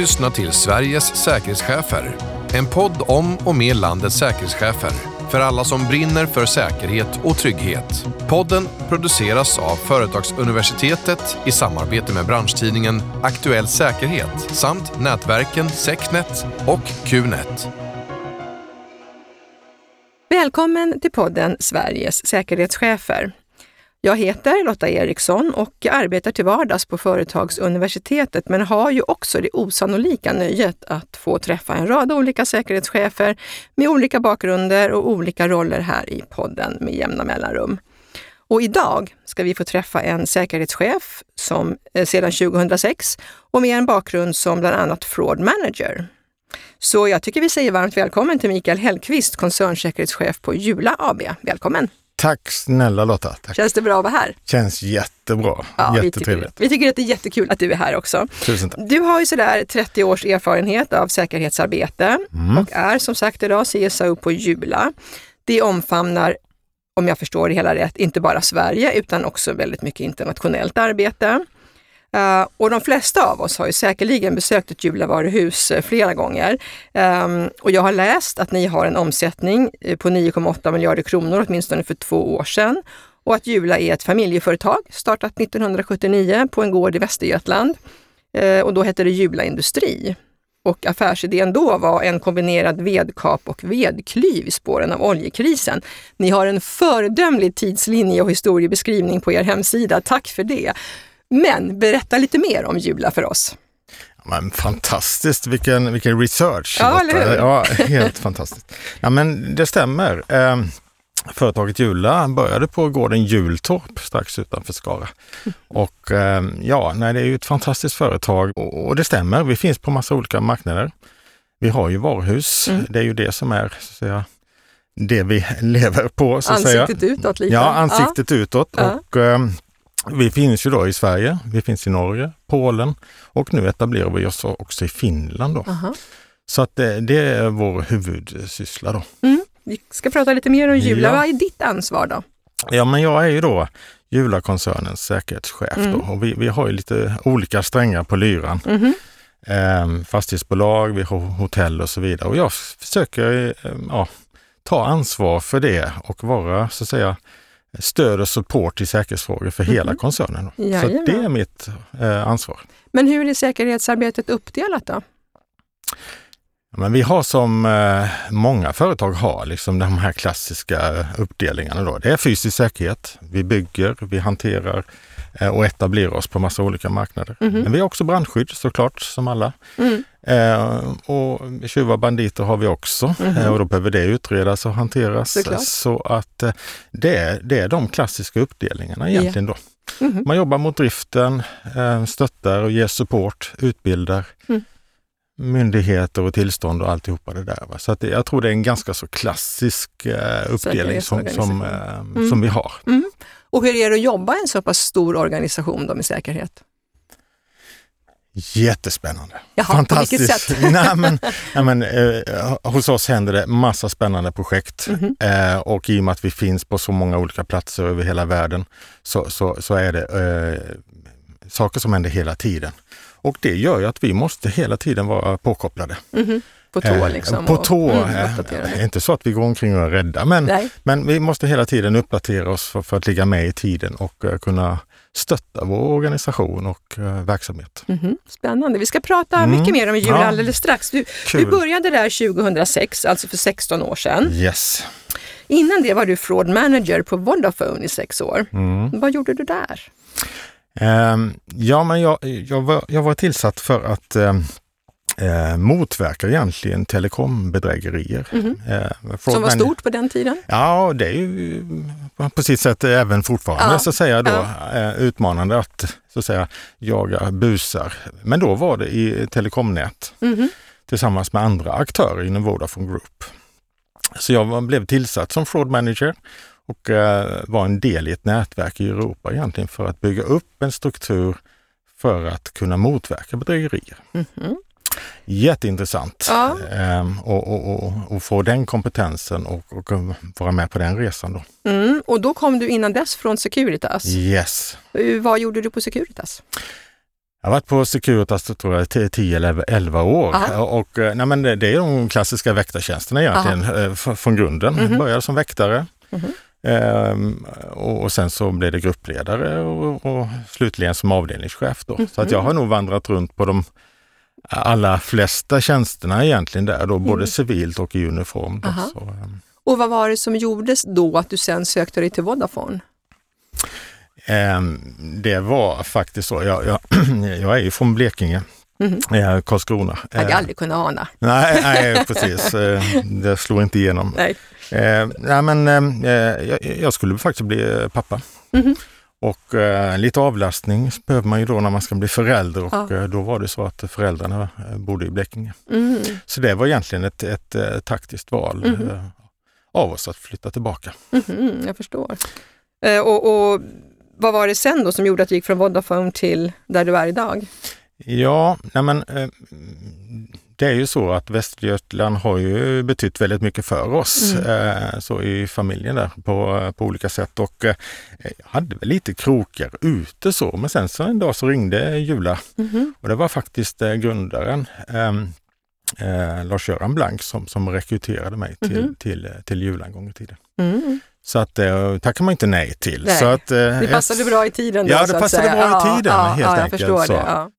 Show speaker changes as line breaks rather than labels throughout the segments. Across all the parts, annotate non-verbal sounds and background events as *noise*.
lyssna till Sveriges säkerhetschefer. En podd om och med landets säkerhetschefer. För alla som brinner för säkerhet och trygghet. Podden produceras av Företagsuniversitetet i samarbete med branschtidningen Aktuell Säkerhet samt nätverken Secnet och Qnet.
Välkommen till podden Sveriges säkerhetschefer. Jag heter Lotta Eriksson och arbetar till vardags på Företagsuniversitetet men har ju också det osannolika nöjet att få träffa en rad olika säkerhetschefer med olika bakgrunder och olika roller här i podden med jämna mellanrum. Och idag ska vi få träffa en säkerhetschef som eh, sedan 2006 och med en bakgrund som bland annat fraud manager. Så jag tycker vi säger varmt välkommen till Mikael Hellqvist, koncernsäkerhetschef på Jula AB. Välkommen!
Tack snälla Lotta. Tack.
Känns det bra att vara här?
Känns jättebra.
Ja,
Jättetrevligt.
Vi tycker, vi tycker att det är jättekul att du är här också.
Tusen tack.
Du har ju sådär 30 års erfarenhet av säkerhetsarbete
Mm.
och är som sagt idag CSO på Jula. Det omfamnar, om jag förstår det hela rätt, inte bara Sverige utan också väldigt mycket internationellt arbete. Uh, och de flesta av oss har ju säkerligen besökt ett Jula-varuhus eh, flera gånger. Um, och jag har läst att ni har en omsättning eh, på 9,8 miljarder kronor åtminstone för två år sedan. Och att Jula är ett familjeföretag startat 1979 på en gård i Västergötland. Uh, och då hette det Jula Industri. Och affärsidén då var en kombinerad vedkap och vedklyv i spåren av oljekrisen. Ni har en föredömlig tidslinje och historiebeskrivning på er hemsida. Tack för det! Men berätta lite mer om Jula för oss.
Men fantastiskt, vilken, vilken research.
Ja, eller hur?
Ja, helt fantastiskt. Ja, men det stämmer. Eh, företaget Jula började på gården Jultorp strax utanför Skara. Och eh, ja, nej, det är ju ett fantastiskt företag och, det stämmer. Vi finns på massa olika marknader. Vi har ju varuhus.
Mm.
Det är ju det som är så säga, det vi *laughs* lever på. Så att säga.
Ansiktet utåt lite.
Ja, ansiktet utåt.
Ja.
Och, eh, vi finns ju då i Sverige, vi finns i Norge, Polen och nu etablerar vi oss också i Finland. Då.
Aha.
Så att det, det är vår huvudsyssla. Då.
Mm. Vi ska prata lite mer om Jula.
Ja.
Vad är ditt ansvar då?
Ja, men jag är ju då Jula-koncernens säkerhetschef
Mm.
då, och vi, vi har ju lite olika strängar på lyran.
Mhm.
Eh, fastighetsbolag, vi har hotell och så vidare. Och jag försöker eh, ja, ta ansvar för det och vara så att säga stöd och support i säkerhetsfrågor för hela
Mhm.
koncernen. Då. Så
Jajamän.
det är mitt eh, ansvar.
Men hur är säkerhetsarbetet uppdelat då?
Men vi har som eh, många företag har, liksom de här klassiska uppdelningarna. Då. Det är fysisk säkerhet. Vi bygger, vi hanterar och etablerar oss på massa olika marknader.
Mhm.
Men vi har också brandskydd såklart, som alla.
Mm.
Eh, och tjuvar och banditer har vi också
Mhm.
eh, och då behöver det utredas och hanteras.
Såklart.
Så att eh, det, är, det är de klassiska uppdelningarna egentligen då.
Mhm.
Man jobbar mot driften, eh, stöttar och ger support, utbildar
Mm.
myndigheter och tillstånd och alltihopa det där. Va? Så att det, jag tror det är en ganska så klassisk eh, uppdelning som, som, eh,
Mm.
som vi har.
Mm. Och hur är det att jobba i en så pass stor organisation då med säkerhet?
Jättespännande.
Jaha, på vilket sätt? *laughs*
nej, men, nej, men, eh, hos oss händer det massa spännande projekt
Mhm.
eh, och i och med att vi finns på så många olika platser över hela världen så, så, så är det eh, saker som händer hela tiden. Och det gör ju att vi måste hela tiden vara påkopplade.
Mhm. På tå
Eh,
liksom?
På
och-
tå.
Mm,
eh, är inte så att vi går omkring och är rädda men,
Nej.
men vi måste hela tiden uppdatera oss för, för att ligga med i tiden och eh, kunna stötta vår organisation och eh, verksamhet.
Mhm. Spännande. Vi ska prata
Mm.
mycket mer om Jula
Ja.
alldeles strax. Du, du började där 2006, alltså för 16 år sedan.
Yes.
Innan det var du fraud manager på Vodafone i sex år.
Mm.
Vad gjorde du där?
Ehm, ja, men jag, jag, var, jag var tillsatt för att ehm, eh, motverka egentligen telekombedrägerier.
Mhm.
Eh, fraud
Som var stort på den tiden?
Ja, det är ju på sitt sätt även fortfarande
Ja,
så säga då,
ja.
eh, utmanande att så att säga jaga busar. Men då var det i telekomnät
Mhm.
tillsammans med andra aktörer inom Vodafone Group. Så jag blev tillsatt som fraud manager och eh, var en del i ett nätverk i Europa egentligen för att bygga upp en struktur för att kunna motverka bedrägerier.
Mhm.
Jätteintressant
Ja.
ehm, och, och, och, och få den kompetensen och, och vara med på den resan. Då.
Mm. Och då kom du innan dess från Securitas.
Yes.
Eh, Vad gjorde du på Securitas?
Jag har varit på Securitas tror jag, 10 eller 11 år
Aha.
och eh, nej, men det det är de klassiska väktartjänsterna egentligen eh, f- från grunden.
Mhm.
Började som väktare
Mhm.
ehm, och och sen så blev det gruppledare och, och slutligen som avdelningschef. Då. Så att jag har nog vandrat runt på de allra flesta tjänsterna egentligen där, då, både
Mm.
civilt och i uniform. Då. Så, ehm,
Och vad var det som gjordes då att du sen sökte dig till Vodafone?
Ehm, det var faktiskt så. Jag, jag, *clears throat* jag är ju från Blekinge, eh, Karlskrona.
Hade jag
Eh,
aldrig kunnat ana.
nej, nej, precis. *laughs* Det slår inte igenom.
Nej.
Nej, men, eh, jag, jag skulle faktiskt bli pappa.
Mhm.
Och eh, lite avlastning behöver man ju då när man ska bli förälder och
Ja.
eh, då var det så att föräldrarna eh, bodde i Blekinge.
Mm.
Så det var egentligen ett, ett, eh, taktiskt val
Mhm.
eh, av oss att flytta tillbaka.
Mhm, jag förstår. Eh, och, och vad var det sen då som gjorde att du gick från Vodafone till där du är idag?
Ja, nej men det är ju så att Västergötland har ju betytt väldigt mycket för oss
Mm.
eh, så i familjen där på, på olika sätt och eh, jag hade väl lite krokar ute så men sen så en dag så ringde Jula
Mhm.
och det var faktiskt eh, grundaren ehm, eh, Lars-Göran Blank som, som rekryterade mig till,
Mhm.
till, eh, till Jula en gång i tiden.
Mm.
Så att eh, tackar man inte nej till.
Nej,
så att, eh,
Det passade bra i tiden då,
Ja, det passade bra i tiden,
ja,
helt
ja,
enkelt, så.
det. Ja.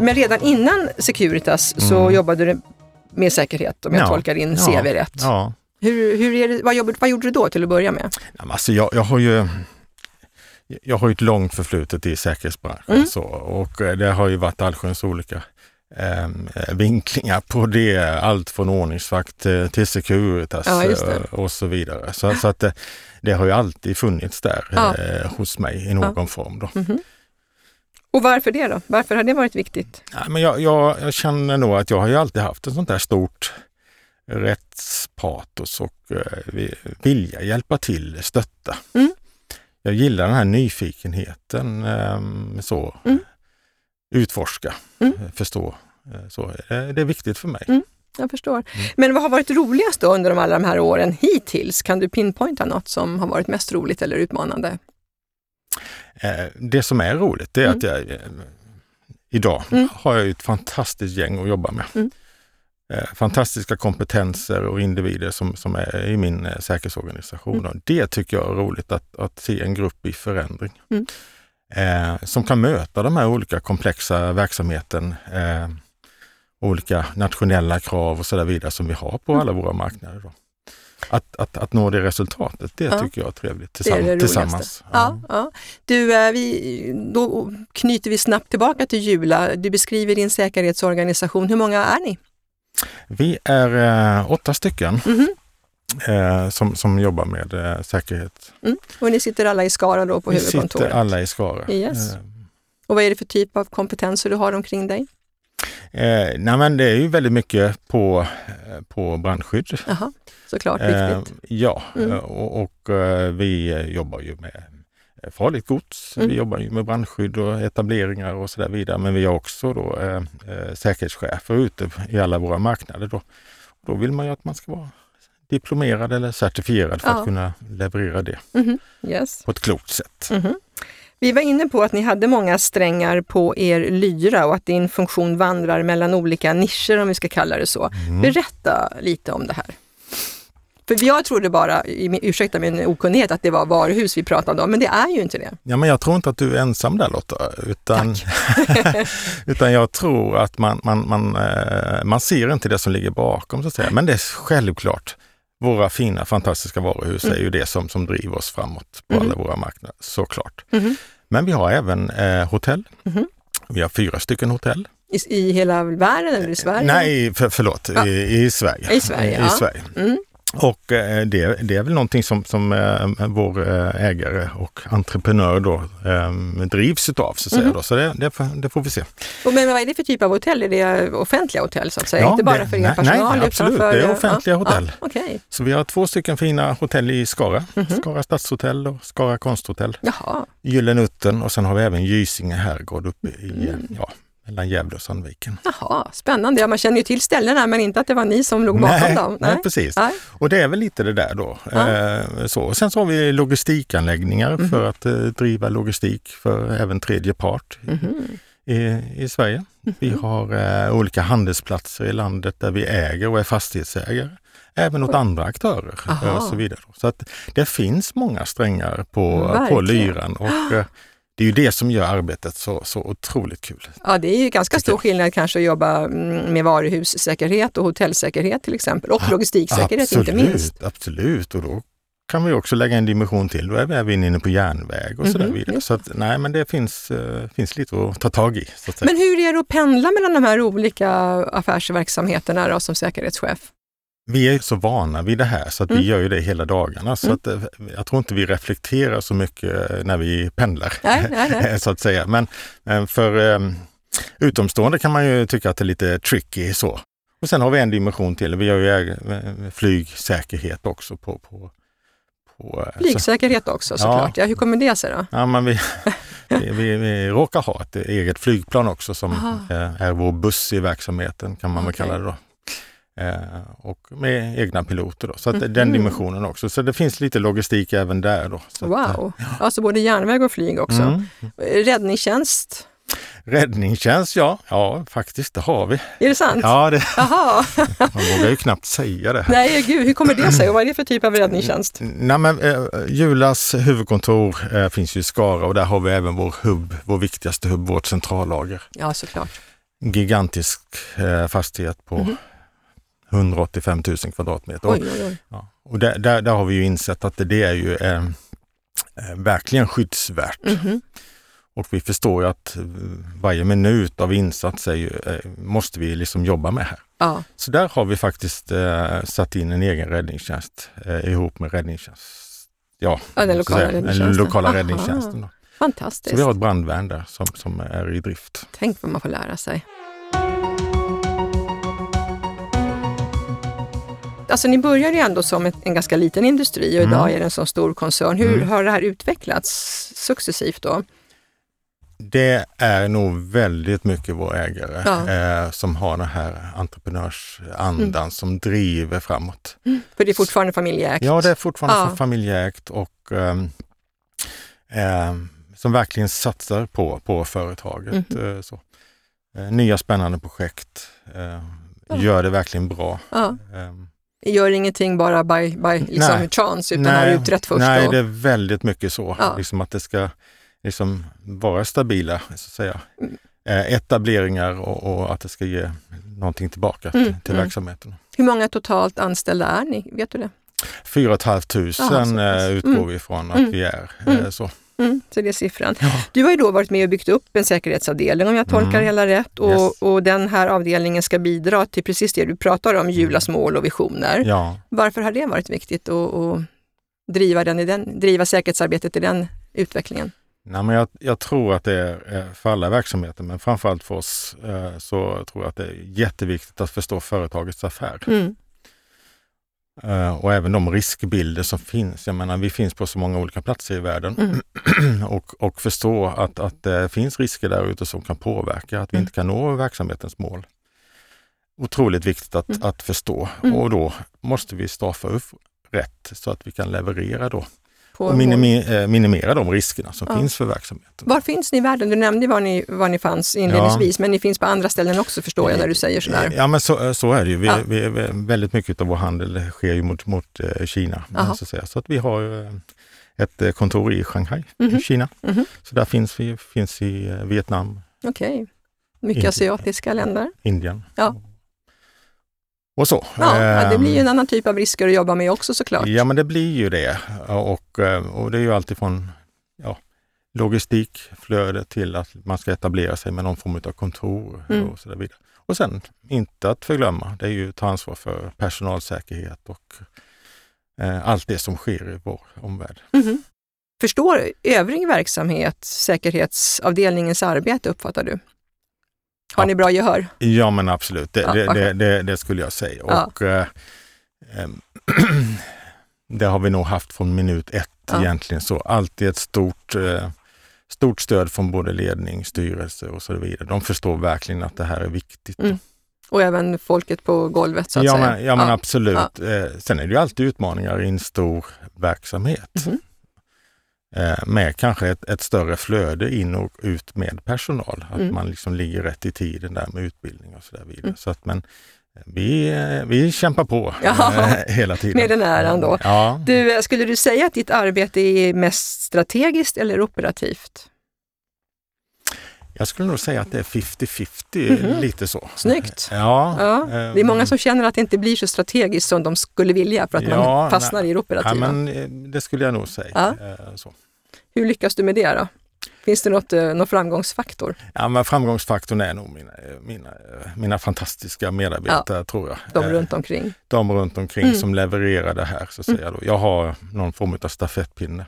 Men redan innan Securitas så
Mm.
jobbade du med säkerhet om jag
Ja,
tolkar din
ja,
CV rätt.
Ja,
Hur, hur är det, vad, jobbade, vad gjorde du då till att börja med?
Ja, Alltså jag, jag har ju jag har ju ett långt förflutet i säkerhetsbranschen
Mm.
så, och eh, det har ju varit allsköns olika ehm, eh, vinklingar på det. Allt från ordningsvakt eh, till Securitas
Ja,
eh, och så vidare. Så, så att det, det har ju alltid funnits där
Ja.
eh, hos mig i någon form. Då.
Mhm. Och varför det då? Varför har det varit viktigt?
Ja, men jag, jag, jag känner nog att jag har ju alltid haft ett sånt där stort rättspatos och eh, vi- vilja hjälpa till, stötta.
Mm.
Jag gillar den här nyfikenheten, ehm, så
Mm.
utforska,
Mm.
eh, förstå. eh, Så, eh, det är viktigt för mig.
Mm. Jag förstår.
Mm.
Men vad har varit roligast då under de alla de här åren hittills? Kan du pinpointa något som har varit mest roligt eller utmanande?
Eh, Det som är roligt det är
Mm.
att jag, eh, idag
Mm.
har jag ett fantastiskt gäng att jobba med.
Mm.
Eh, Fantastiska kompetenser och individer som, som är i min säkerhetsorganisation.
Mm.
Det tycker jag är roligt att, att se en grupp i förändring.
Mm.
Eh, som kan möta de här olika komplexa verksamheten, eh, olika nationella krav och så vidare som vi har på
Mm.
alla våra marknader. Då. Att, att, att nå det resultatet, det
Ja.
tycker jag är trevligt
Det är det
tillsammans.
Ja, ja. Du, eh, vi, då knyter vi snabbt tillbaka till Jula. Du beskriver din säkerhetsorganisation. Hur många är ni?
Vi är eh, åtta stycken
Mhm.
eh, som, som jobbar med eh, säkerhet.
Mm. Och ni sitter alla i Skara då på
Vi
huvudkontoret?
sitter alla i Skara.
Yes.
Eh,
Och vad är det för typ av kompetenser du har omkring dig?
Eh, nej men det är ju väldigt mycket på, eh, på brandskydd.
Jaha, såklart
Eh,
viktigt.
ja,
Mm.
eh, och, och eh, vi eh, jobbar ju med eh, farligt gods.
Mm.
Vi jobbar ju med brandskydd och etableringar och så där vidare. Men vi har också då eh, eh, säkerhetschefer ute i alla våra marknader. Då, då vill man ju att man ska vara diplomerad eller certifierad för
Ja.
att kunna leverera det
Mhm, Yes.
på ett klokt sätt.
Mhm. Vi var inne på att ni hade många strängar på er lyra och att din funktion vandrar mellan olika nischer om vi ska kalla det så.
Mm.
Berätta lite om det här. För jag trodde bara, ursäkta min okunnighet, att det var varuhus vi pratade om, men det är ju inte det.
Ja, men jag tror inte att du är ensam där Lotta, utan, *laughs* utan jag tror att man, man, man, eh, man ser inte det som ligger bakom så att säga. Men det är självklart, våra fina fantastiska varuhus är ju det som, som driver oss framåt på
Mhm.
alla våra marknader, såklart.
Mhm.
Men vi har även eh, hotell.
Mhm.
Vi har fyra stycken hotell.
I, I hela världen eller i Sverige?
Nej, för, förlåt,
Ja.
i, i Sverige.
I Sverige,
I,
ja.
Sverige.
Mm.
Och eh, det, det är väl någonting som, som eh, vår eh, ägare och entreprenör då drivs utav så att säga.
Mhm.
Då. Så det, det, det får vi se.
Och men vad är det för typ av hotell? Är det offentliga hotell så att säga?
Ja,
inte bara
det-
för er
nej,
personal?
nej, absolut.
För,
Det är offentliga
ja,
hotell.
Ja, Okej,
Så vi har två stycken fina hotell i Skara.
Mhm.
Skara stadshotell och Skara konsthotell.
jaha.
Gyllene Utten och sen har vi även Gysinge herrgård uppe i,
Mm.
ja, mellan Gävle och Sandviken.
Jaha, spännande. Ja, man känner ju till ställena men inte att det var ni som låg bakom
nej,
dem.
Nej, precis.
Nej.
Och det är väl lite det där då.
Ja.
Eh, så. Sen så har vi logistikanläggningar
Mhm.
för att eh, driva logistik för även tredje part
Mhm.
i, i Sverige. Vi har eh, olika handelsplatser i landet där vi äger och är fastighetsägare. Även åt andra aktörer
Aha.
och så vidare. Så att det finns många strängar på, på lyran och eh, det är ju det som gör arbetet så, så otroligt kul.
Ja, det är ju ganska stor skillnad kanske att jobba mm, med varuhussäkerhet och hotellsäkerhet till exempel och logistiksäkerhet inte minst.
Absolut, och då kan vi också lägga en dimension till. Då är vi även inne på järnväg och så där
Mhm,
vidare. Så att, nej, men det finns, eh, finns lite att ta tag i.
Men hur är det att pendla mellan de här olika affärsverksamheterna då, som säkerhetschef?
Vi är så vana vid det här så att
Mm.
vi gör ju det hela dagarna. Så
Mm.
att, eh, jag tror inte vi reflekterar så mycket eh, när vi pendlar.
Nej, nej, nej. *laughs*
så att säga. Men eh, för eh, utomstående kan man ju tycka att det är lite tricky så. Och sen har vi en dimension till. Vi har ju flygsäkerhet också på, på, på
Flygsäkerhet också såklart. Ja. hur kommer det sig då?
Ja, men vi, *laughs* vi, vi, vi råkar ha ett eget flygplan också som
Aha.
är vår buss i verksamheten kan man väl
Okej.
kalla det då. Eh, och med egna piloter då. Så
Mhm.
den dimensionen också. Så det finns lite logistik även där då. Så att, eh,
Wow, alltså både järnväg och flyg också.
Mm.
Räddningstjänst,
Räddningstjänst, ja, ja faktiskt det har vi.
är det sant?
Ja, det,
Jaha, *laughs*
man vågar ju knappt säga det.
nej gud, hur kommer det sig och vad är det för typ av räddningstjänst?
Nej, men, eh, Julas huvudkontor eh, finns ju i Skara och där har vi även vår hubb, vår viktigaste hubb, vårt centrallager.
Ja, såklart.
Gigantisk eh, fastighet på
Mhm.
185 000 kvadratmeter.
Oj, oj, oj.
ja, och där, där, där har vi ju insett att det, är ju eh, eh, verkligen skyddsvärt.
Mhm.
Och vi förstår ju att varje minut av insats är ju, eh, måste vi liksom jobba med här.
Ja,
Så där har vi faktiskt eh, satt in en egen räddningstjänst eh, ihop med räddningstjänst. Ja,
Ja, den lokala
säga,
räddningstjänsten.
Den lokala
Aha.
räddningstjänsten. Då.
fantastiskt.
Så vi har ett brandvärn där som, som är i drift.
Tänk vad man får lära sig. Alltså ni började ju ändå som ett, en ganska liten industri och
Mm.
idag är det en så stor koncern. Hur
Mm.
har det här utvecklats successivt då?
Det är nog väldigt mycket vår ägare
Ja.
eh, som har den här entreprenörsandan
Mm.
som driver framåt.
För det är fortfarande familjeägt.
Ja, det är fortfarande
Ja.
familjeägt och ehm, ehm, som verkligen satsar på, på företaget. Eh, så. Eh, nya spännande projekt. eh,
Ja.
Gör det verkligen bra.
Gör ingenting bara by, by liksom
Nej.
chance utan har utrett först.
nej
och,
det är väldigt mycket så.
Ja.
Liksom att det ska liksom vara stabila så att säga.
Mm.
Eh, etableringar och, och att det ska ge någonting tillbaka
Mm,
till, till
mm.
verksamheten.
Hur många totalt anställda är ni? Vet du det?
4 500
Jaha, så pass.
eh, utgår
Mm.
vi ifrån att
Mm.
vi är. Eh, så.
Mm, så det är siffran.
Ja.
Du har ju då varit med och byggt upp en säkerhetsavdelning om jag tolkar
Mm.
hela rätt och,
Yes.
och den här avdelningen ska bidra till precis det du pratar om, Julas mål och visioner.
Ja.
Varför har det varit viktigt att, driva, den i den, driva säkerhetsarbetet i den utvecklingen?
Nej, men jag, jag tror att det är för alla verksamheter, men framförallt för oss eh, så tror jag att det är jätteviktigt att förstå företagets affär.
Mm.
Eh, och även de riskbilder som finns. Jag menar, vi finns på så många olika platser i världen
Mm. *clears throat*
och, och förstå att, att det finns risker där ute som kan påverka, att vi
Mm.
inte kan nå verksamhetens mål. Otroligt viktigt att,
Mm.
att förstå
Mm.
och då måste vi straffa upp rätt så att vi kan leverera då och minimi, eh, minimera de riskerna som
Ja.
finns för verksamheten.
Var finns ni i världen? Du nämnde var ni, var ni fanns inledningsvis, men ni finns på andra ställen också förstår jag när du säger sådär.
Ja men så, så är det ju. Vi,
Ja.
vi, väldigt mycket av vår handel sker ju mot, mot eh, Kina. Så att, säga. så att vi har eh, ett eh, kontor i Shanghai,
Mhm.
i Kina.
Mhm.
Så där finns vi finns i eh, Vietnam,
Okej. Mycket
Inte-
asiatiska länder.
Indien.
Ja.
Och så.
Ja, det blir ju en
Ehm,
annan typ av risker att jobba med också såklart.
Ja men det blir ju det. Och, eh, och det är ju alltifrån ja, logistikflöde till att man ska etablera sig med någon form av kontor
Mm.
och så där vidare. Och sen inte att förglömma, det är ju att ta ansvar för personalsäkerhet och eh, allt det som sker i vår omvärld.
Mhm. Förstår övrig verksamhet säkerhetsavdelningens arbete uppfattar du? Har
Ja.
ni bra gehör?
Ja men absolut, det,
Ja,
det,
vad
det, det, skulle jag säga.
Ja.
Och, eh, ehm, *clears throat* det har vi nog haft från minut ett egentligen. så Alltid ett stort eh, stort stöd från både ledning, styrelse och så vidare. De förstår verkligen att det här är viktigt.
Mm. Och även folket på golvet så att
ja,
säga.
men, ja, men absolut. Eh, sen är det ju alltid utmaningar i en stor verksamhet.
Mhm.
Eh, med kanske ett, ett större flöde in och ut med personal. Att
Mm.
man liksom ligger rätt i tiden där med utbildning och så där vidare.
Mm.
Så att, men eh, vi, eh, vi kämpar på
Ja,
eh, *laughs* hela tiden.
med den äran då.
Ja.
Du, eh, skulle du säga att ditt arbete är mest strategiskt eller operativt?
Jag skulle nog säga att det är 50-50,
Mhm.
lite så.
Snyggt. *laughs*
Ja,
Ja,
eh,
det är många som känner att det inte blir så strategiskt som de skulle vilja för att
Ja,
man fastnar i det
Ja,
operativa.
men eh, det skulle jag nog säga.
Ja.
Eh, Så.
Hur lyckas du med det då? Finns det något, eh, någon framgångsfaktor?
Ja, men framgångsfaktorn är nog mina, mina, mina fantastiska medarbetare tror jag.
De
Eh,
runt omkring?
de runt omkring
Mm.
som levererar det här. Så att säga då. Jag har någon form av stafettpinne.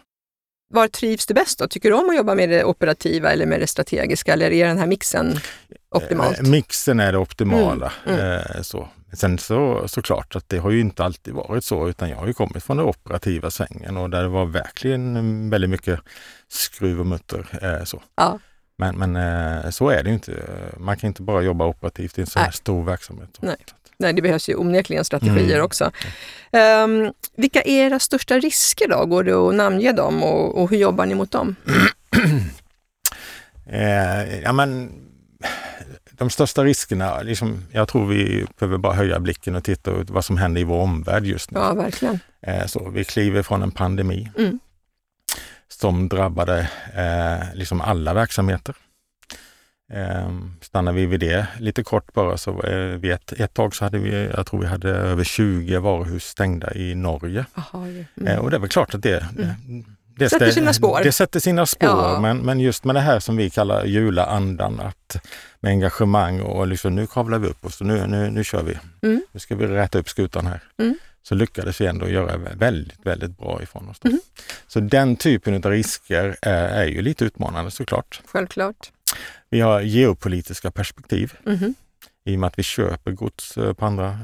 Var trivs du bäst då? Tycker du om att jobba med det operativa eller med det strategiska eller är den här mixen optimalt?
Eh, Mixen är det optimala.
Mm,
Eh, så. Sen så såklart att det har ju inte alltid varit så utan jag har ju kommit från den operativa svängen och där det var verkligen mm, väldigt mycket skruv och mutter. Eh, så.
Ja.
Men, men eh, så är det ju inte. Man kan inte bara jobba operativt i en sån här stor verksamhet.
Nej. Nej, det behövs ju onekligen strategier
Mm.
också. Ehm, vilka är era största risker då? Går det att namnge dem och, och hur jobbar ni mot dem? *clears throat*
Eh, ja, men, de största riskerna, liksom, jag tror vi behöver bara höja blicken och titta ut vad som händer i vår omvärld just nu.
Ja, verkligen.
Eh, så, vi kliver från en pandemi
Mm.
som drabbade eh, liksom alla verksamheter. Eh, stannar vi vid det lite kort bara så eh, vid ett, ett tag så hade vi, jag tror vi hade över 20 varuhus stängda i Norge.
Jaha, ju.
Eh,
mm.
och det är väl klart att det, det, det
Sätter sina spår.
Det sätter sina spår,
Ja.
men, men just med det här som vi kallar julaandan, att med engagemang och liksom nu kavlar vi upp oss nu, nu, nu kör vi.
Mm.
Nu ska vi räta upp skutan här.
Mm.
Så lyckades vi ändå göra väldigt, väldigt bra ifrån oss.
Mm.
Så den typen av risker är, är ju lite utmanande såklart.
Självklart.
Vi har geopolitiska perspektiv
Mhm.
i och med att vi köper gods eh, på andra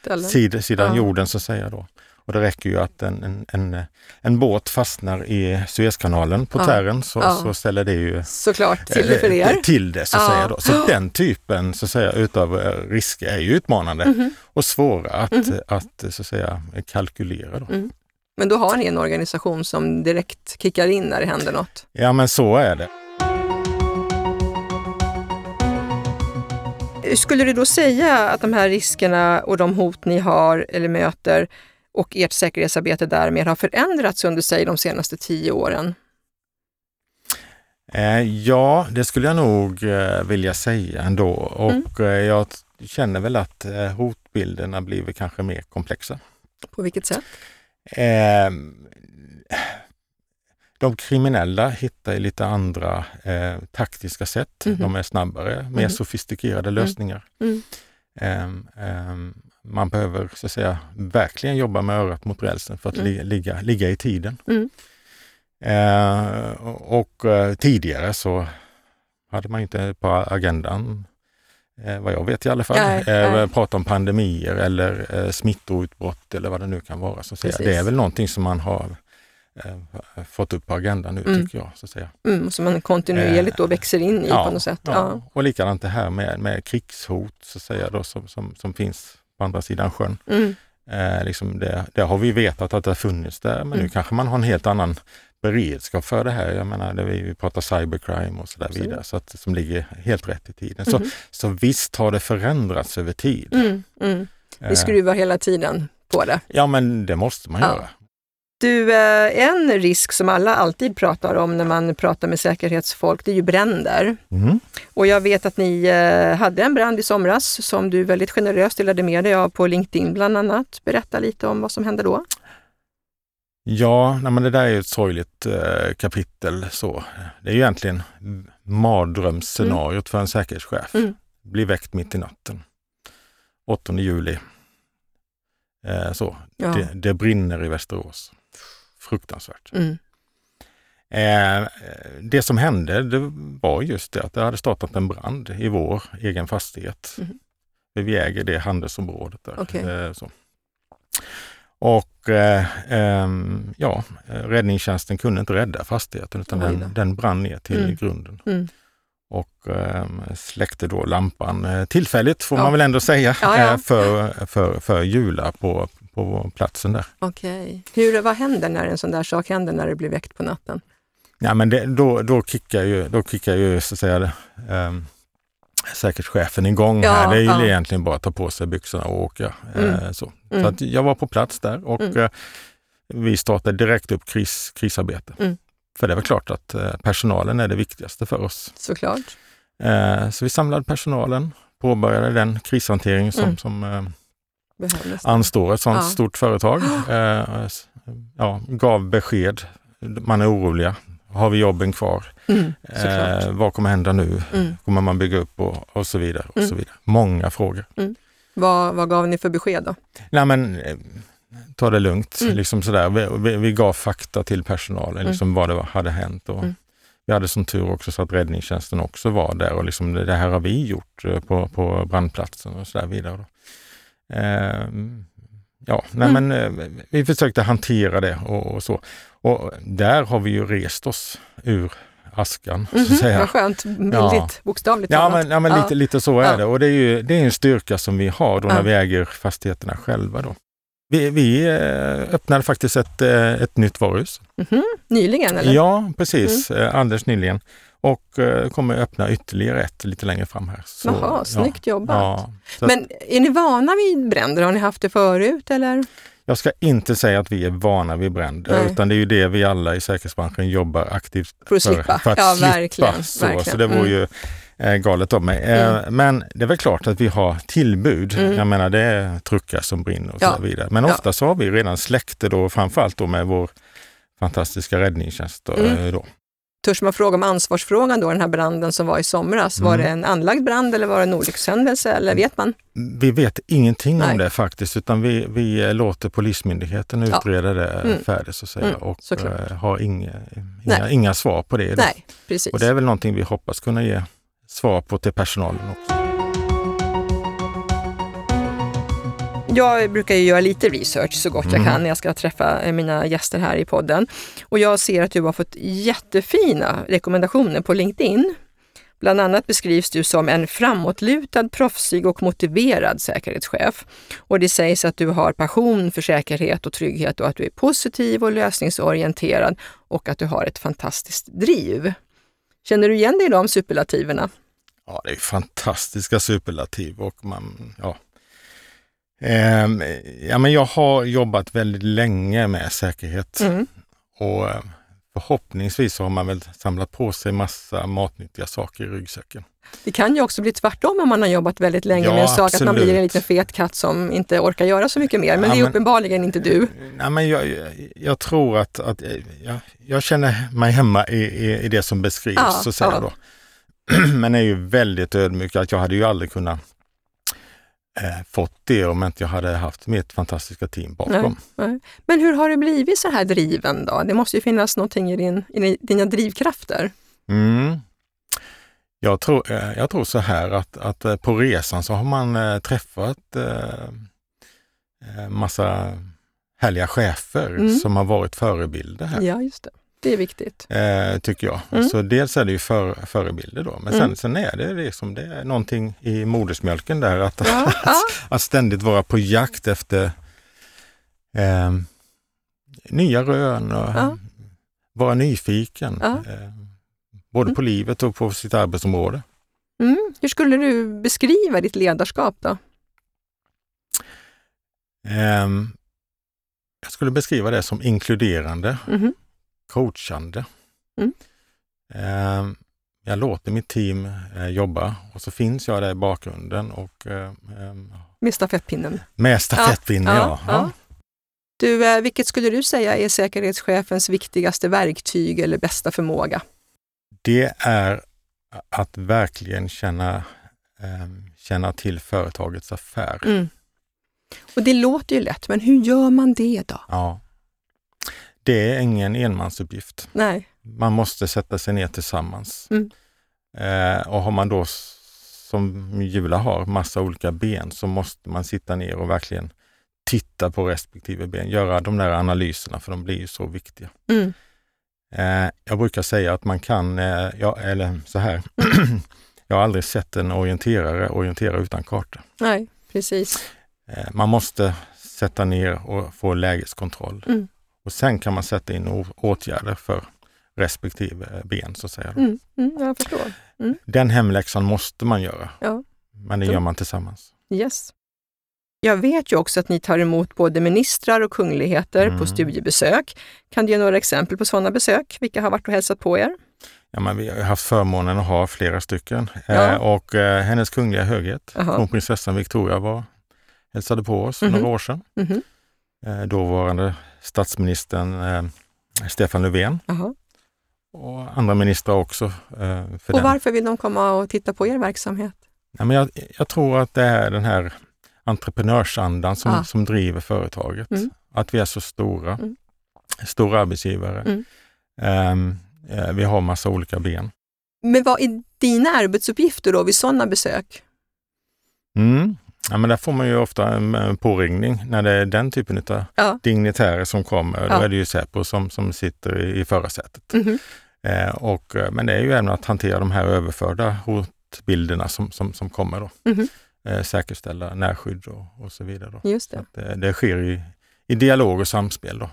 Ställen.
sid, sidan
Ja.
jorden så att säga. Då. Och det räcker ju att en, en, en, en båt fastnar i Suezkanalen på
Ja.
tären så,
Ja.
så ställer det ju
Såklart, till det för
eh,
er.
till det så att
Ja.
säga. Då. Så den typen så att säga, utav eh, risker är ju utmanande
Mhm.
och svåra att,
Mhm.
att så att säga, kalkylera. Då.
Mm. Men då har ni en organisation som direkt kickar in när det händer något.
Ja men så är det.
Skulle du då säga att de här riskerna och de hot ni har eller möter och ert säkerhetsarbete därmed har förändrats under sig de senaste tio åren?
Eh, ja, det skulle jag nog eh, vilja säga ändå.
Mm.
Och eh, jag känner väl att hotbilderna blir väl kanske mer komplexa.
På vilket sätt?
Eh, de kriminella hittar lite andra taktiska sätt.
Mhm.
De är snabbare, mer
Mhm.
sofistikerade lösningar.
Mm.
Man behöver så att säga verkligen jobba med örat mot rälsen för att
Mm.
li- ligga, ligga i tiden.
Mm.
Eh, och och eh, tidigare så hade man inte på agendan, eh, vad jag vet i alla fall,
Nej,
eh,
nej.
prata om pandemier eller eh, smittoutbrott eller vad det nu kan vara. Så att säga. Det är väl någonting som man har eh, fått upp på agendan nu
Mm.
tycker jag. Så att säga.
Mm, som man kontinuerligt då växer in i på något sätt.
Ja.
Ja.
Och likadant det här med, med krigshot så att säga, då, som, som, som finns på andra sidan sjön.
Mm.
Eh, liksom det, det har vi vetat att det har funnits där, men nu
Mm.
kanske man har en helt annan beredskap för det här. Jag menar, det vi, pratar cybercrime och så där vidare, så att, som ligger helt rätt i tiden. Så,
Mhm.
så visst har det förändrats över tid.
Mm. Mm.
Eh,
Vi skruvar hela tiden på det.
Ja, men det måste man
Ja.
göra.
Du, eh, en risk som alla alltid pratar om när man pratar med säkerhetsfolk, det är ju bränder.
Mm.
Och jag vet att ni eh, hade en brand i somras som du väldigt generöst delade med dig av på LinkedIn bland annat. Berätta lite om vad som hände då.
Ja, nej, men det där är ett sorgligt eh, kapitel. Så. Det är ju egentligen mardrömsscenariot för en säkerhetschef.
Mm.
Bli väckt mitt i natten. 8 juli. Eh, så.
Ja.
Det, det brinner i Västerås. Fruktansvärt.
Mm.
Eh, det som hände det var just det att det hade startat en brand i vår egen fastighet.
Mhm.
Vi äger det handelsområdet där.
Okej.
Eh, så. Och eh, ehm, ja, räddningstjänsten kunde inte rädda fastigheten utan den, den brann ner till
Mm.
grunden.
Mm.
Och ehm, släckte då lampan eh, tillfälligt får
Ja.
man väl ändå säga
Ja, ja.
eh, för, för, för Jula på, på platsen där.
Okej. Hur, vad händer när en sån där sak händer när det blir väckt på natten?
Ja, men det, då, då kickar ju, då kickar ju så att säga, um, säkerhetschefen igång
Ja,
här. Det är ju
ja.
egentligen bara att ta på sig byxorna och åka.
Mm.
eh, så
Mm.
så att jag var på plats där och
Mm.
eh, vi startade direkt upp kris, krisarbete.
Mm.
För det väl klart att eh, personalen är det viktigaste för oss.
Såklart.
Eh, så vi samlade personalen, påbörjade den krishantering som,
Mm.
som eh,
Behövdes.
anstår ett sådant
Ja.
stort företag. *gasps* Eh, ja, gav besked. Man är oroliga. Har vi jobben kvar?
Mm.
Eh, vad kommer hända nu?
Mm.
Kommer man bygga upp och, och så vidare. och
Mm.
så vidare. Många frågor.
Vad, vad gav ni för besked då?
Nej men eh, ta det lugnt.
Mm.
Liksom sådär. Vi, vi, vi gav fakta till personalen, liksom vad det hade hänt. Och
Mm.
Vi hade som tur också så att räddningstjänsten också var där och liksom det, det här har vi gjort eh, på, på brandplatsen och så där vidare. Ehm, ja, nej
Mm.
men eh, vi försökte hantera det och, och så. Och där har vi ju rest oss ur askan. Så
Mhm,
att säga.
Vad skönt,
Ja.
bokstavligt
Ja
talat.
men, ja, men
Ja.
Lite, lite så är
Ja.
det och det är ju det är en styrka som vi har då när vi äger fastigheterna själva. Då. Vi, vi eh, öppnade faktiskt ett, eh, ett nytt varuhus.
Mhm, Nyligen eller?
Ja, precis.
Mm.
Alldeles nyligen. Och eh, kommer öppna ytterligare ett lite längre fram här. Så,
Jaha, snyggt jobbat.
Ja, så att
Men är ni vana vid bränder? Har ni haft det förut eller?
jag ska inte säga att vi är vana vid bränder,
Nej.
utan det är ju det vi alla i säkerhetsbranschen jobbar aktivt
För att slippa?
för att
ja,
slippa.
verkligen.
Så,
verkligen.
så det vore
Mm.
ju eh, galet av mig. Eh,
Mm.
Men det är väl klart att vi har tillbud.
Mm.
Jag menar det är truckar som brinner och
Ja.
så vidare. Men
Ja.
ofta så har vi redan släckt det då, framförallt då med vår fantastiska räddningstjänst. Då,
Mm.
eh, då.
Törs man fråga om ansvarsfrågan då, den här branden som var i somras? Var
Mm.
det en anlagd brand eller var det en olyckshändelse eller vet man?
Vi vet ingenting
Nej.
om det faktiskt, utan vi, vi låter Polismyndigheten
Ja.
utreda det
Mm.
färdigt så att säga
Mm,
och
såklart.
eh, har inga, inga, inga svar på det.
Nej, precis.
Och det är väl någonting vi hoppas kunna ge svar på till personalen också.
Jag brukar ju göra lite research så gott jag
Mm.
kan när jag ska träffa eh, mina gäster här i podden. Och jag ser att du har fått jättefina rekommendationer på LinkedIn. Bland annat beskrivs du som en framåtlutad, proffsig och motiverad säkerhetschef. Och det sägs att du har passion för säkerhet och trygghet och att du är positiv och lösningsorienterad och att du har ett fantastiskt driv. Känner du igen dig i de superlativerna?
Ja, det är fantastiska superlativ och man, ja. Ehm, ja, men jag har jobbat väldigt länge med säkerhet
Mm.
och eh, förhoppningsvis har man väl samlat på sig massa matnyttiga saker i ryggsäcken.
Det kan ju också bli tvärtom om man har jobbat väldigt länge
Ja,
med en sak, att man blir en
absolut.
liten fet katt som inte orkar göra så mycket mer. Men
Ja,
det är
men-
uppenbarligen inte du.
Nej, men jag, jag, tror att, att jag, jag känner mig hemma i, i, i det som beskrivs,
Ja,
så säga
ja.
då. *clears throat* Men är ju väldigt ödmjuk att jag hade ju aldrig kunnat eh, fått det om inte jag hade haft mitt fantastiska team bakom.
Nej. Men hur har det blivit så här driven då? Det måste ju finnas någonting i, din, i dina drivkrafter.
Mm. Jag, tror, eh, jag tror så här att, att eh, på resan så har man eh, träffat eh, massa härliga chefer
Mm.
som har varit förebilder här.
Ja, just det. Det är viktigt.
Eh, tycker jag.
Mm.
Så dels är det ju för, förebilder då, men
Mm.
sen, sen är det liksom, det är någonting i modersmjölken där att,
Ja, ja.
att ständigt vara på jakt efter eh, nya rön och
Ja.
vara nyfiken.
Ja.
Eh, både på livet och på sitt arbetsområde.
Mm. Hur skulle du beskriva ditt ledarskap då?
Ehm, jag skulle beskriva det som inkluderande,
Mhm.
Coachande.
Mm.
Ehm, jag låter mitt team eh, jobba och så finns jag där i bakgrunden och eh, ehm,
Med stafettpinnen.
med stafettpinnen. Ja,
ja, ja. Du, eh, vilket skulle du säga är säkerhetschefens viktigaste verktyg eller bästa förmåga?
Det är att verkligen känna, ehm, känna till företagets affär.
Mm. Och det låter ju lätt, men hur gör man det då?
Ja. Det är ingen enmansuppgift.
Nej.
Man måste sätta sig ner tillsammans.
Mm.
Eh, och har man då, som Jula har, massa olika ben så måste man sitta ner och verkligen titta på respektive ben, göra de där analyserna för de blir ju så viktiga.
Mm.
Eh, jag brukar säga att man kan, eh, ja, eller så här, *clears throat* jag har aldrig sett en orienterare orientera utan karta.
Nej, precis.
Eh, man måste sätta ner och få lägeskontroll.
Mm.
Och sen kan man sätta in åtgärder för respektive ben så att säga.
Mm. Mm, jag förstår.
Den hemläxan måste man göra.
Ja.
Men det
Så.
gör man tillsammans.
Yes. Jag vet ju också att ni tar emot både ministrar och kungligheter
Mm.
på studiebesök. Kan du ge några exempel på sådana besök? Vilka har varit och hälsat på er?
Ja, men vi har haft förmånen att ha flera stycken.
Ja.
Eh, och eh, Hennes Kungliga Höghet, kronprinsessan Victoria var hälsade på oss för
Mhm.
några år sedan.
Mhm.
Eh, dåvarande statsministern eh, Stefan Löfven
Jaha.
och andra ministrar också. Eh, för
Och
den.
varför vill de komma och titta på er verksamhet?
Ja, men jag, jag tror att det är den här entreprenörsandan som,
Ah.
som driver företaget.
Mm.
Att vi är så stora,
Mm.
stora arbetsgivare.
Mm.
Ehm, eh, vi har massa olika ben.
Men vad är dina arbetsuppgifter då vid sådana besök?
Mm. Ja, men där får man ju ofta en påringning när det är den typen av
Ja.
dignitärer som kommer. Då
Ja.
är det ju Säpo som, som sitter i, i förarsätet.
Mhm.
Eh, och, eh, men det är ju även att hantera de här överförda hotbilderna som, som, som kommer. Då.
Mhm.
Eh, säkerställa närskydd och, och så vidare. Då.
Just det.
att, eh, det sker i, i dialog och samspel. Då.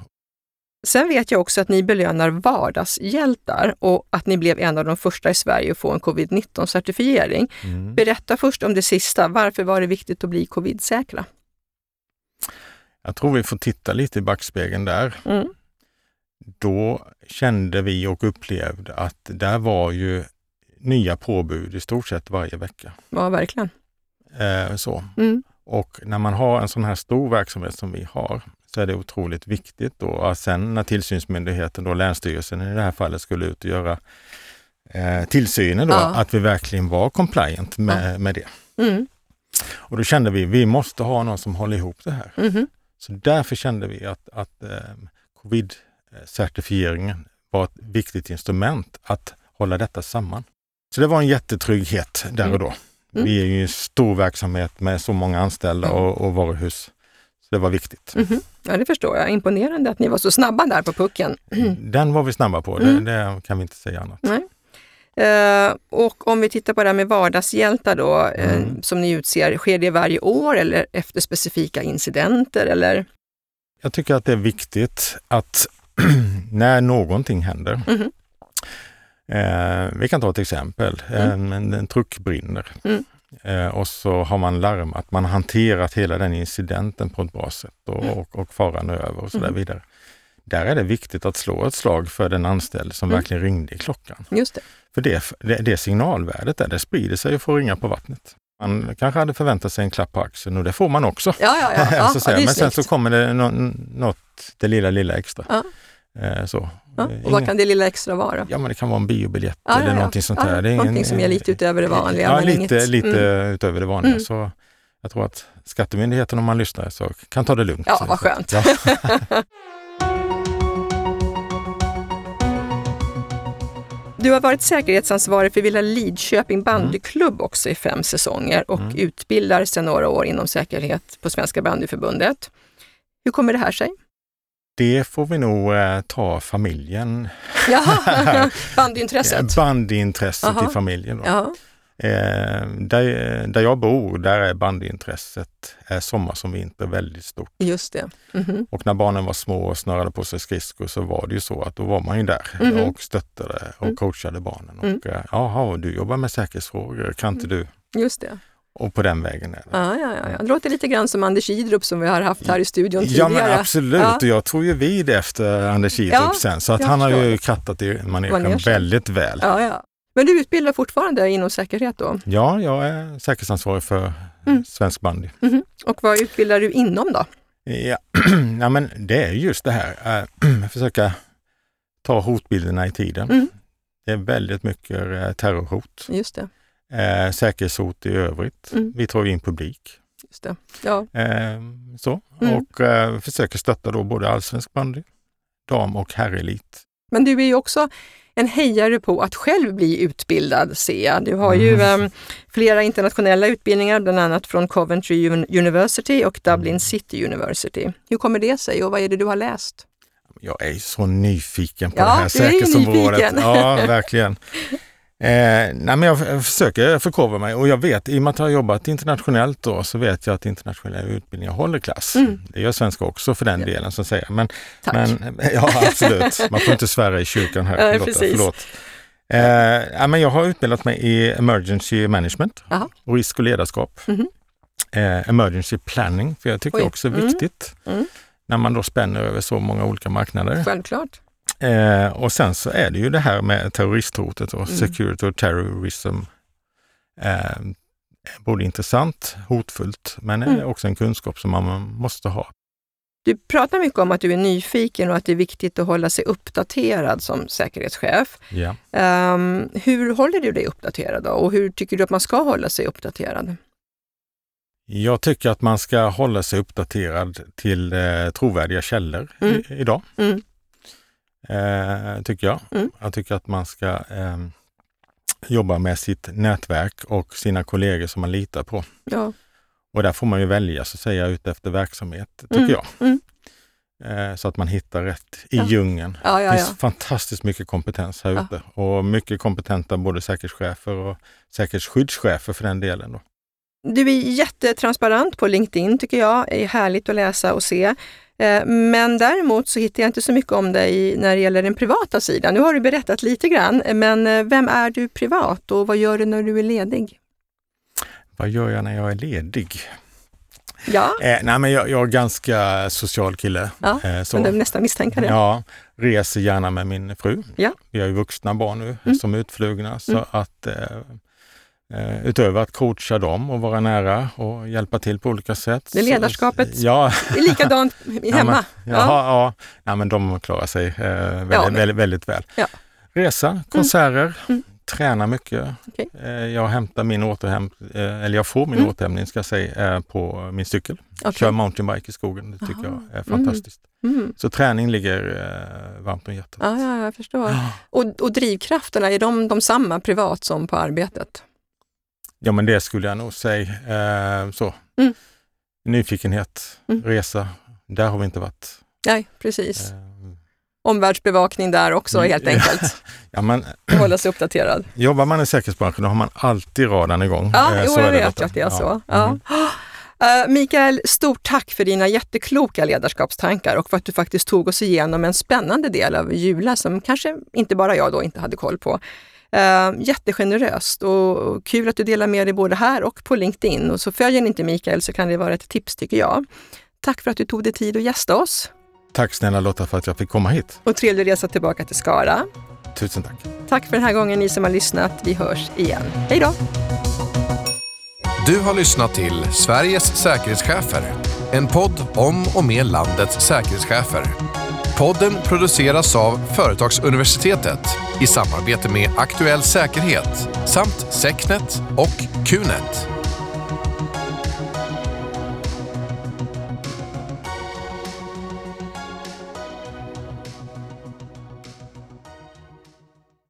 Sen vet jag också att ni belönar vardagshjältar och att ni blev en av de första i Sverige att få en covid-19-certifiering.
Mm.
Berätta först om det sista. Varför var det viktigt att bli covid-säkra?
Jag tror vi får titta lite i backspegeln där.
Mm.
Då kände vi och upplevde att där var ju nya påbud i stort sett varje vecka.
Ja, verkligen.
Eh, så.
Mm.
Och när man har en sån här stor verksamhet som vi har så är det otroligt viktigt då att sen när tillsynsmyndigheten, då Länsstyrelsen i det här fallet, skulle ut och göra eh, tillsynen då,
Ja.
att vi verkligen var compliant med, med det.
Mm.
Och då kände vi, vi måste ha någon som håller ihop det här.
Mhm.
Så därför kände vi att, att eh, covid-certifieringen var ett viktigt instrument att hålla detta samman. Så det var en jättetrygghet där och då.
Mm.
Vi är ju en stor verksamhet med så många anställda
Ja.
och, och varuhus. Det var viktigt.
Mhm. Ja, det förstår jag. Imponerande att ni var så snabba där på pucken.
Den var vi snabba på,
Mm.
det, det kan vi inte säga annat.
Eh, och om vi tittar på det här med vardagshjältar då, eh,
Mm.
som ni utser, sker det varje år eller efter specifika incidenter? Eller?
Jag tycker att det är viktigt att *clears throat* när någonting händer,
Mhm.
eh, vi kan ta ett exempel, en, en, en truck brinner
Mm.
Eh, och så har man larmat, man har hanterat hela den incidenten på ett bra sätt och,
Mm.
och, och faran är över och så där
Mhm.
vidare. Där är det viktigt att slå ett slag för den anställde som
Mm.
verkligen ringde i klockan.
Just det.
För det, det, det signalvärdet där, det sprider sig och får ringa på vattnet. Man kanske hade förväntat sig en klapp på axeln och det får man också.
Ja, ja, ja. *laughs* ja,
Men sen så kommer det nå, något, det lilla, lilla extra.
Ja.
Eh, så.
Ja,
Eh,
och vad
ingen-
kan det lilla extra vara?
Ja, men det kan vara en biobiljett
Ja,
eller
ja,
någonting sånt
Ja.
Det är
någonting
ingen-
som är lite utöver det vanliga,
Ja, lite,
inget-
lite
mm.
utöver det vanliga.
Mm.
Så jag tror att Skattemyndigheten, om man lyssnar, så kan ta det lugnt.
Ja, vad skönt. *laughs* Du har varit säkerhetsansvarig för Villa Lidköping bandyklubb också i fem säsonger och
Mm.
utbildar sedan några år inom säkerhet på Svenska bandyförbundet. Hur kommer det här sig?
Det får vi nog eh, ta familjen,
Jaha, *laughs* bandyintresset.
bandyintresset
Aha.
i familjen. Då. Eh, där, där jag bor, där är bandyintresset är sommar som vinter väldigt stort.
just det. Mhm.
Och när barnen var små och snörade på sig skridskor så var det ju så att då var man ju där
Mhm.
och stöttade och
Mm.
coachade barnen.
Mm.
Och, eh, Jaha, du jobbar med säkerhetsfrågor, kan inte du?
Just det.
Och på den vägen är det.
Ja, ja, ja, ja. Det låter lite grann som Anders Idrup som vi har haft här i studion
Ja
tidigare.
men absolut,
Ja.
och jag tog ju vid efter Anders Idrup
Ja,
sen så att han har ju kattat i manegen,
Manegen.
väldigt väl.
Ja, ja. Men du utbildar fortfarande inom säkerhet då?
Ja, jag är säkerhetsansvarig för
Mm.
svensk bandy.
Mhm. Och vad utbildar du inom då?
Ja, *clears throat* ja men det är just det här, äh, *clears throat* försöka ta hotbilderna i tiden.
Mm.
Det är väldigt mycket eh, terrorhot,
Just det.
Eh, säkerhetshot i övrigt.
Mm.
Vi tar in publik.
Just det. Ja.
Eh, så.
Mm.
Och eh, försöker stötta då både allsvensk bandy, dam och herrelit.
Men du är ju också en hejare på att själv bli utbildad, ser jag. Du har ju
Mm.
em, flera internationella utbildningar, bland annat från Coventry Un- University och Dublin City University. Hur kommer det sig och vad är det du har läst?
Jag är så nyfiken på
Ja,
det här säkerhetsområdet. *laughs* Ja, verkligen. Eh, nej, men jag försöker förkovra mig och jag vet, i och med att jag har jobbat internationellt då, så vet jag att internationella utbildningar håller klass.
Mm.
Det gör svenska också för den
Ja.
delen så att säga. Men,
Tack.
men, ja, absolut. Man får inte svära i kyrkan här. Lotta,
precis.
förlåt. Eh, ja, men jag har utbildat mig i emergency management, och risk och ledarskap.
Mhm.
Eh, emergency planning, för jag tycker
Oj.
också är
Mm.
viktigt.
Mm.
När man då spänner över så många olika marknader.
Självklart.
Eh, och sen så är det ju det här med terroristhotet och
Mm.
security och terrorism. Eh, både intressant, hotfullt, men är
Mm.
också en kunskap som man måste ha.
Du pratar mycket om att du är nyfiken och att det är viktigt att hålla sig uppdaterad som säkerhetschef.
Ja.
Ehm, hur håller du dig uppdaterad då? och hur tycker du att man ska hålla sig uppdaterad?
Jag tycker att man ska hålla sig uppdaterad till eh, trovärdiga källor
Mm.
i, idag.
Mm.
Eh, tycker jag.
Mm.
Jag tycker att man ska eh, jobba med sitt nätverk och sina kollegor som man litar på.
Ja.
Och där får man ju välja så att säga ut efter verksamhet, tycker
Mm,
jag.
mm.
Eh, så att man hittar rätt i
Ja.
djungeln.
Ja,
Det
ja,
finns
ja.
fantastiskt mycket kompetens här ute och mycket kompetenta både säkerhetschefer och säkerhetsskyddschefer för den delen. Då.
Du är jättetransparent på LinkedIn tycker jag. Det är härligt att läsa och se. Eh, Men däremot så hittar jag inte så mycket om dig när det gäller den privata sidan. Nu har du berättat lite grann, men eh, vem är du privat och vad gör du när du är ledig?
Vad gör jag när jag är ledig?
Ja,
Eh, nej, men jag, jag är ganska social kille.
Ja,
eh, så.
kunde nästan misstänka det.
Ja, reser gärna med min fru.
Ja.
Vi har ju vuxna barn nu
Mm.
som är utflugna så
Mm.
att eh, utöver att coacha dem och vara nära och hjälpa till på olika sätt.
Det ledarskapet.
Ja,
är likadant *laughs* hemma.
Ja, ja. ja. Nej, men de klarar sig eh, väldigt,
Ja, men-
väldigt, väldigt väl.
Ja.
Resa, konserter,
Mm.
träna mycket.
Okej.
Eh, jag hämtar min återhämt, eh, eller jag får min
Mm.
återhämtning ska jag säga, eh, på min cykel.
Okej.
Kör mountainbike i skogen, det tycker
Aha.
jag är fantastiskt.
Mm.
Så träning ligger eh, varmt om hjärtat.
Ja, ja, jag förstår.
Ja.
Och, och drivkrafterna, är de de samma privat som på arbetet?
Ja men det skulle jag nog säga. Eh, så.
Mm.
Nyfikenhet,
Mm.
resa, där har vi inte varit.
Nej, precis.
Eh,
Omvärldsbevakning där också
Mm,
helt *laughs* enkelt.
ja, men,
Hålla sig uppdaterad.
jobbar man i säkerhetsbranschen då har man alltid radarn igång.
Ja,
Eh,
jo, jag vet att det är så.
Mm.
Ja. *gasps* Eh, Mikael, stort tack för dina jättekloka ledarskapstankar och för att du faktiskt tog oss igenom en spännande del av Jula som kanske inte bara jag då inte hade koll på. Uh, jättegeneröst och kul att du delar med dig både här och på LinkedIn. Och så följer ni inte Mikael så kan det vara ett tips tycker jag. Tack för att du tog dig tid att gästa oss
Tack snälla Lotta för att jag fick komma hit.
och trevlig resa tillbaka till Skara.
Tusen tack.
Tack för den här gången ni som har lyssnat. Vi hörs igen. Hej då!
Du har lyssnat till Sveriges säkerhetschefer. En podd om och med landets säkerhetschefer. Podden produceras av Företagsuniversitetet i samarbete med Aktuell Säkerhet samt Secnet och Qnet.